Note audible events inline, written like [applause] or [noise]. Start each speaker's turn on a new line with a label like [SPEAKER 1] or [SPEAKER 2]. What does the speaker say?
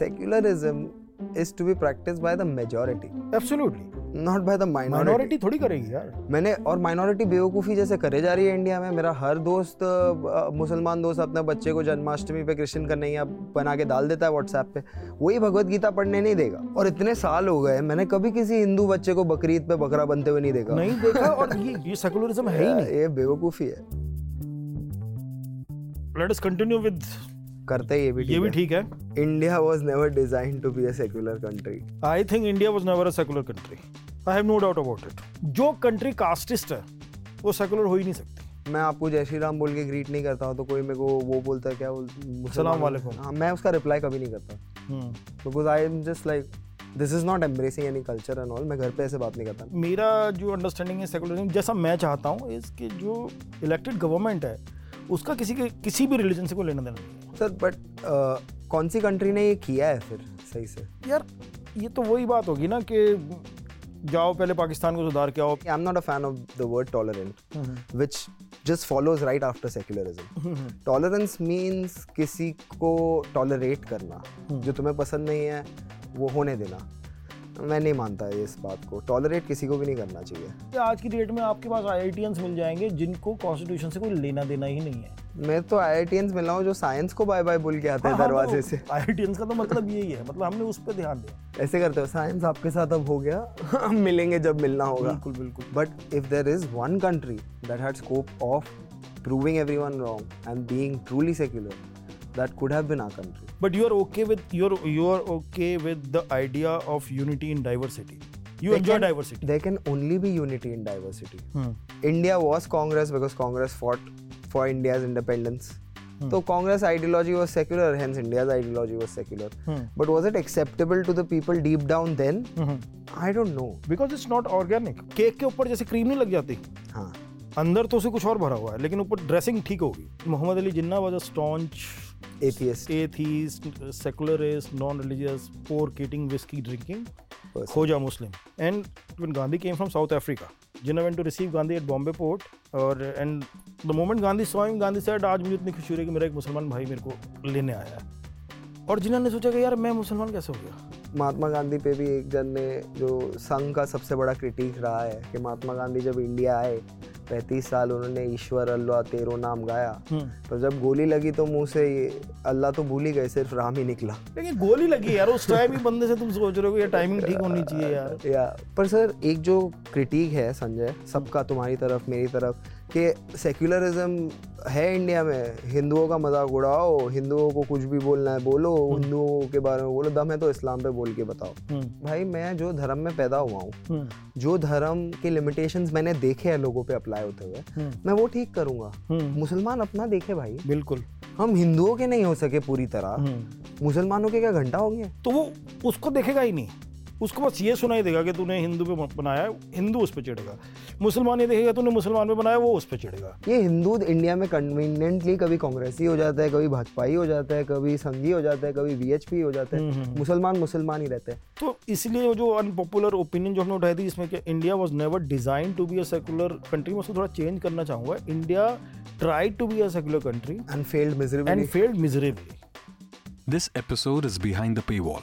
[SPEAKER 1] secularism is to be practiced by the majority.
[SPEAKER 2] Absolutely
[SPEAKER 1] not by the minority.
[SPEAKER 2] Minority थोड़ी करेगी यार।
[SPEAKER 1] मैंने और माइनॉरिटी बेवकूफ़ी जैसे करे जा रही है इंडिया में मेरा हर दोस्त मुसलमान दोस्त अपने बच्चे को जन्माष्टमी पे क्रिश्चियन करने या बना के डाल देता है व्हाट्सएप पे। वही भगवत गीता पढ़ने नहीं देगा। और इतने साल हो गए मैंने कभी किसी हिंदू बच्चे को बकरीद पे बकरा बनते हुए नहीं देखा।
[SPEAKER 2] नहीं देखा और ये ये सेकुलरिज्म है ही [laughs] नहीं।
[SPEAKER 1] ये बेवकूफ़ी है।
[SPEAKER 2] लेट अस कंटिन्यू विद
[SPEAKER 1] करते ही ये भी
[SPEAKER 2] ये भी ठीक है।
[SPEAKER 1] India was never design to be a secular country
[SPEAKER 2] I think India was never a secular country I have no doubt about it जो कंट्री कास्टिस्ट है वो सेकुलर हो ही नहीं सकती।
[SPEAKER 1] मैं आपको जय श्री राम बोल के ग्रीट नहीं करता हूँ तो कोई मेरे को वो बोलता है क्या
[SPEAKER 2] सलाम वालेकुम।
[SPEAKER 1] हाँ मैं उसका रिप्लाई कभी नहीं करता। Because I am just like this is not embracing any culture and all मैं घर पे ऐसे बात नहीं करता।
[SPEAKER 2] मेरा जो अंडरस्टैंडिंग है सेकुलरिज्म जैसा मैं चाहता हूँ इसके जो इलेक्टेड गवर्नमेंट है उसका किसी के किसी भी रिलीजन से कोई लेना देना नहीं।
[SPEAKER 1] सर बट कौन सी कंट्री ने ये किया है फिर सही से?
[SPEAKER 2] यार ये तो वही बात होगी ना कि जाओ पहले पाकिस्तान को सुधार के आओ।
[SPEAKER 1] I am not a fan of the word tolerant which just follows right after secularism tolerance means किसी को टॉलरेट करना जो तुम्हें पसंद नहीं है वो होने देना। मैं नहीं मानता इस बात को। टॉलरेट किसी को भी नहीं करना चाहिए।
[SPEAKER 2] कि आज की डेट में आपके पास आई मिल जाएँगे जिनको कॉन्स्टिट्यूशन से कोई लेना देना ही नहीं है।
[SPEAKER 1] मैं तो आई मिल रहा हूँ जो साइंस को बाय बाय बोल के आते हैं
[SPEAKER 2] हाँ,
[SPEAKER 1] दरवाजे से।
[SPEAKER 2] आई का तो मतलब यही है मतलब हमने उस पर ध्यान दिया।
[SPEAKER 1] ऐसे करते हो साइंस आपके साथ अब हो गया। मिलेंगे जब मिलना होगा।
[SPEAKER 2] बिल्कुल बिल्कुल।
[SPEAKER 1] But if there is one country that had scope of proving everyone wrong and being truly secular, that could have been our country.
[SPEAKER 2] But you are okay with you're you are okay with the idea of unity in diversity. You
[SPEAKER 1] They
[SPEAKER 2] enjoy
[SPEAKER 1] can-
[SPEAKER 2] diversity.
[SPEAKER 1] There can only be unity in diversity.
[SPEAKER 2] Hmm.
[SPEAKER 1] India was Congress because Congress fought for India's independence. So Congress ideology was secular, hence India's ideology was secular.
[SPEAKER 2] Hmm.
[SPEAKER 1] But was it acceptable to the people deep down then?
[SPEAKER 2] Mhm.
[SPEAKER 1] I don't know.
[SPEAKER 2] Because it's not organic. Cake के ऊपर जैसे cream नहीं लग जाती
[SPEAKER 1] हाँ
[SPEAKER 2] अंदर तो उसे कुछ और भरा हुआ है लेकिन ऊपर ड्रेसिंग ठीक होगी Mohammad Ali Jinnah was a staunch
[SPEAKER 1] atheist
[SPEAKER 2] atheist secularist non religious pork eating whisky drinking Khoja Muslim. And even Gandhi came from South Africa जिन्हें went to receive Gandhi at Bombay port और and the moment Gandhi स्वयं Gandhi said आज मुझे इतनी खुशी हो रही है कि मेरा एक मुसलमान भाई मेरे को लेने आया है. और जिन्होंने सोचा कि यार मैं मुसलमान कैसे हो गया?
[SPEAKER 1] महात्मा गांधी पे भी एक जन ने जो संघ का सबसे बड़ा क्रिटिक रहा है कि महात्मा गांधी जब इंडिया आए पैंतीस साल उन्होंने ईश्वर अल्लाह तेरो नाम गाया। तो जब गोली लगी तो मुँह से अल्लाह तो भूल ही गए सिर्फ़ राम ही निकला।
[SPEAKER 2] लेकिन गोली लगी यार उस टाइम ही बंदे से तुम सोच रहे हो ये टाइमिंग ठीक होनी चाहिए यार।
[SPEAKER 1] या पर सर एक जो क्रिटिक है संजय सबका तुम्हारी तरफ़ मेरी तरफ़ कि सेक्युलरिज्म है इंडिया में। हिंदुओं का मज़ाक उड़ाओ हिंदुओं को कुछ भी बोलना है बोलो हिंदुओं के बारे में बोलो दम है तो इस्लाम पे बोल के बताओ।
[SPEAKER 2] हम्म,
[SPEAKER 1] भाई मैं जो धर्म में पैदा हुआ हूँ
[SPEAKER 2] हम्म,
[SPEAKER 1] जो धर्म के लिमिटेशंस मैंने देखे हैं लोगों पे अप्लाई होते हुए
[SPEAKER 2] हम्म,
[SPEAKER 1] मैं वो ठीक करूँगा।
[SPEAKER 2] हम्म,
[SPEAKER 1] मुसलमान अपना देखे भाई।
[SPEAKER 2] बिल्कुल।
[SPEAKER 1] हम हिंदुओं के नहीं हो सके पूरी तरह।
[SPEAKER 2] हम्म।
[SPEAKER 1] मुसलमानों के क्या घंटा होंगे
[SPEAKER 2] तो वो उसको देखेगा ही नहीं। उसको बस ये सुनाई देगा कि तूने हिंदू पे बनाया है, हिंदू उस पर चिढ़ेगा। मुसलमान ये देखेगा तूने मुसलमान पे बनाया वो उस पर चिढ़ेगा।
[SPEAKER 1] ये हिंदू इंडिया में कन्वीनियंटली कभी कांग्रेसी हो जाता है कभी भाजपाई हो जाता है कभी संघी हो जाता है कभी वीएचपी हो जाता
[SPEAKER 2] हम्म,
[SPEAKER 1] है
[SPEAKER 2] हम्म।
[SPEAKER 1] मुसलमान मुसलमान ही रहते हैं।
[SPEAKER 2] तो इसलिए जो अनपॉपुलर ओपिनियन जो हमने उठाई थी इसमें कि India was never design to be a secular country मैं उसको थोड़ा चेंज करना चाहूँगा। India try to be a secular
[SPEAKER 1] country and
[SPEAKER 2] failed
[SPEAKER 1] and
[SPEAKER 2] failed miserably
[SPEAKER 3] This episode is behind the paywall.